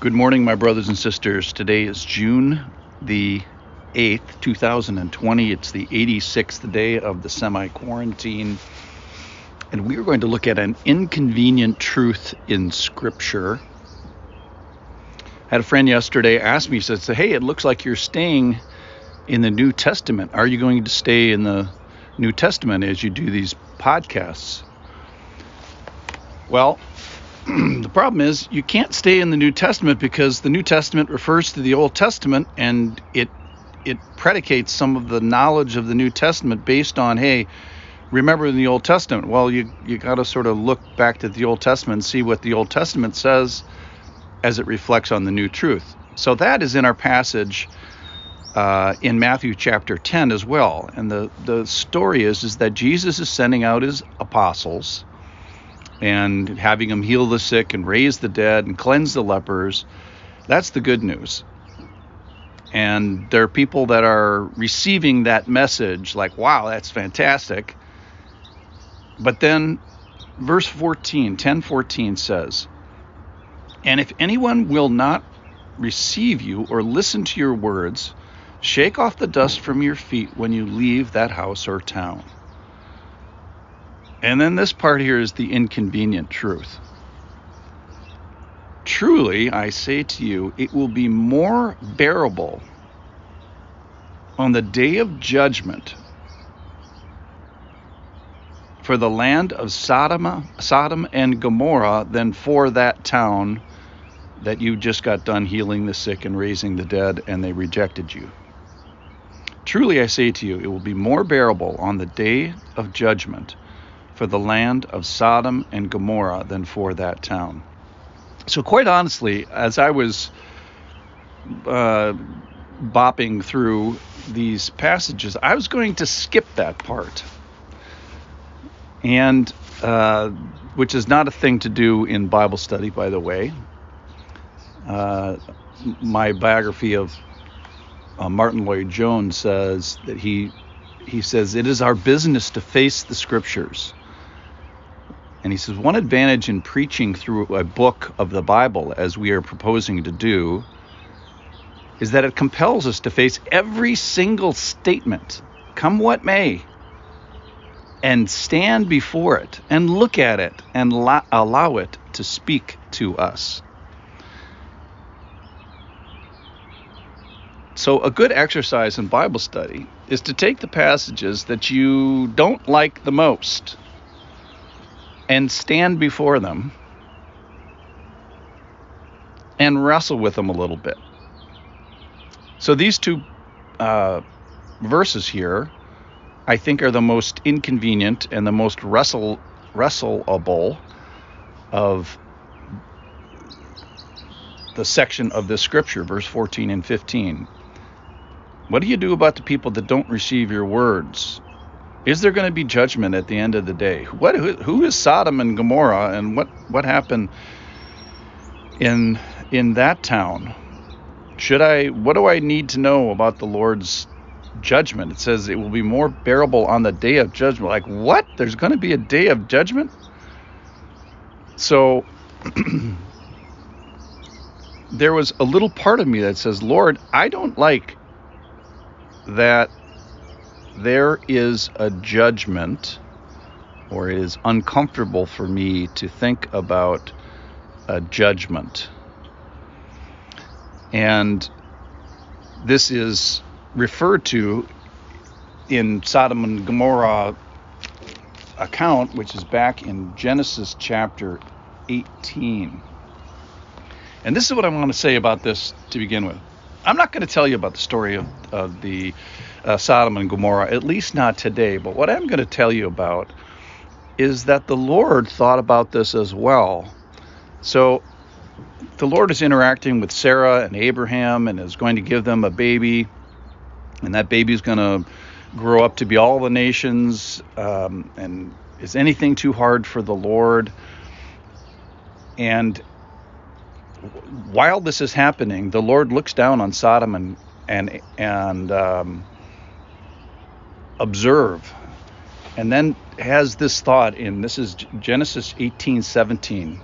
Good morning, my brothers and sisters. Today is June the 8th, 2020. It's the 86th day of the semi quarantine. And we are going to look at an inconvenient truth in Scripture. I had a friend yesterday ask me, he said, Hey, it looks like you're staying in the New Testament. Are you going to stay in the New Testament as you do these podcasts? Well, the problem is you can't stay in the New Testament because the New Testament refers to the Old Testament and it it predicates some of the knowledge of the New Testament based on hey remember the Old Testament. Well you you got to sort of look back to the Old Testament and see what the Old Testament says as it reflects on the new truth. So that is in our passage uh, in Matthew chapter 10 as well. And the the story is is that Jesus is sending out his apostles and having him heal the sick and raise the dead and cleanse the lepers. That's the good news. And there are people that are receiving that message like, wow, that's fantastic. But then verse 14, 1014 says, And if anyone will not receive you or listen to your words, shake off the dust from your feet when you leave that house or town. And then this part here is the inconvenient truth. Truly, I say to you, it will be more bearable on the day of judgment for the land of Sodom, Sodom and Gomorrah than for that town that you just got done healing the sick and raising the dead and they rejected you. Truly I say to you, it will be more bearable on the day of judgment for the land of Sodom and Gomorrah than for that town. So, quite honestly, as I was uh, bopping through these passages, I was going to skip that part. And uh, which is not a thing to do in Bible study, by the way. Uh, my biography of uh, Martyn Lloyd-Jones says that he he says it is our business to face the scriptures and he says, one advantage in preaching through a book of the Bible, as we are proposing to do, is that it compels us to face every single statement, come what may, and stand before it and look at it and allow it to speak to us. So, a good exercise in Bible study is to take the passages that you don't like the most and stand before them and wrestle with them a little bit. So these two uh, verses here, I think, are the most inconvenient and the most wrestle wrestleable of the section of this scripture, verse 14 and 15. What do you do about the people that don't receive your words? Is there going to be judgment at the end of the day? What who, who is Sodom and Gomorrah, and what what happened in in that town? Should I? What do I need to know about the Lord's judgment? It says it will be more bearable on the day of judgment. Like what? There's going to be a day of judgment. So there was a little part of me that says, Lord, I don't like that there is a judgment, or it is uncomfortable for me to think about a judgment. And this is referred to in Sodom and Gomorrah account, which is back in Genesis chapter 18. And this is what I want to say about this to begin with. I'm not going to tell you about the story of, of the uh, Sodom and Gomorrah, at least not today. But what I'm going to tell you about is that the Lord thought about this as well. So the Lord is interacting with Sarah and Abraham and is going to give them a baby, and that baby is going to grow up to be all the nations. Um, and is anything too hard for the Lord? And while this is happening, the Lord looks down on Sodom and and and um, observe, and then has this thought in this is Genesis 18:17.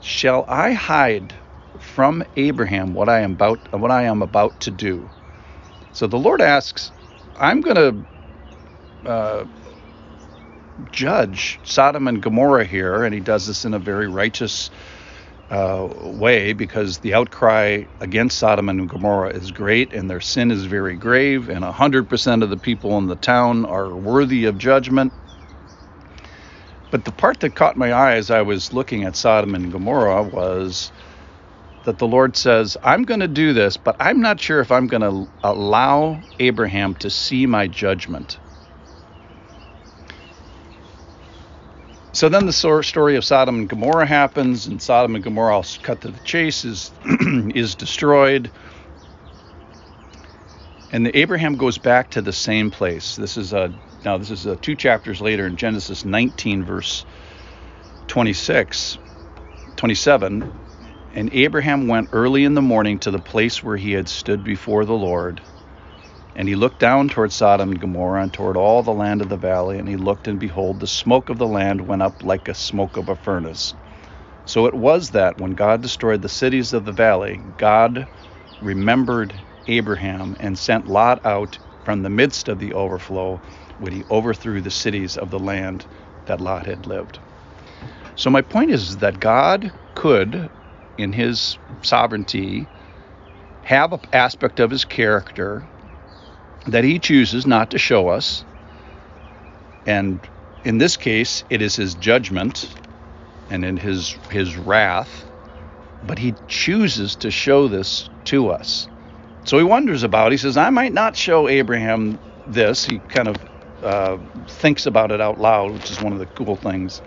Shall I hide from Abraham what I am about what I am about to do. So the Lord asks, I'm going to uh, judge Sodom and Gomorrah here, and he does this in a very righteous uh, way because the outcry against Sodom and Gomorrah is great and their sin is very grave, and 100% of the people in the town are worthy of judgment. But the part that caught my eye as I was looking at Sodom and Gomorrah was that the Lord says, I'm going to do this, but I'm not sure if I'm going to allow Abraham to see my judgment. So then the story of Sodom and Gomorrah happens, and Sodom and Gomorrah, I'll cut to the chase, is, is destroyed. And the Abraham goes back to the same place. This is a now this is a, two chapters later in Genesis 19 verse 26, 27. And Abraham went early in the morning to the place where he had stood before the Lord. And he looked down toward Sodom and Gomorrah and toward all the land of the valley. And he looked, and behold, the smoke of the land went up like a smoke of a furnace. So it was that when God destroyed the cities of the valley, God remembered Abraham and sent Lot out from the midst of the overflow when he overthrew the cities of the land that Lot had lived. So, my point is that God could, in his sovereignty, have an aspect of his character that he chooses not to show us. And in this case, it is his judgment and in his his wrath, but he chooses to show this to us. So he wonders about. He says, "I might not show Abraham this." He kind of uh, thinks about it out loud, which is one of the cool things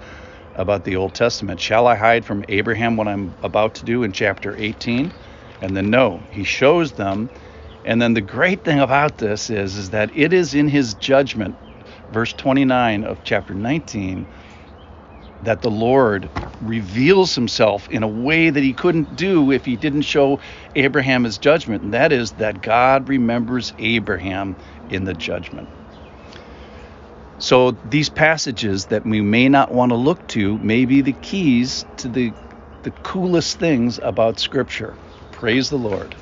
about the Old Testament. Shall I hide from Abraham what I'm about to do in chapter 18? And then no, he shows them. And then the great thing about this is, is that it is in his judgment, verse 29 of chapter 19, that the Lord reveals himself in a way that he couldn't do if he didn't show Abraham his judgment. And that is that God remembers Abraham in the judgment. So these passages that we may not want to look to may be the keys to the, the coolest things about Scripture. Praise the Lord.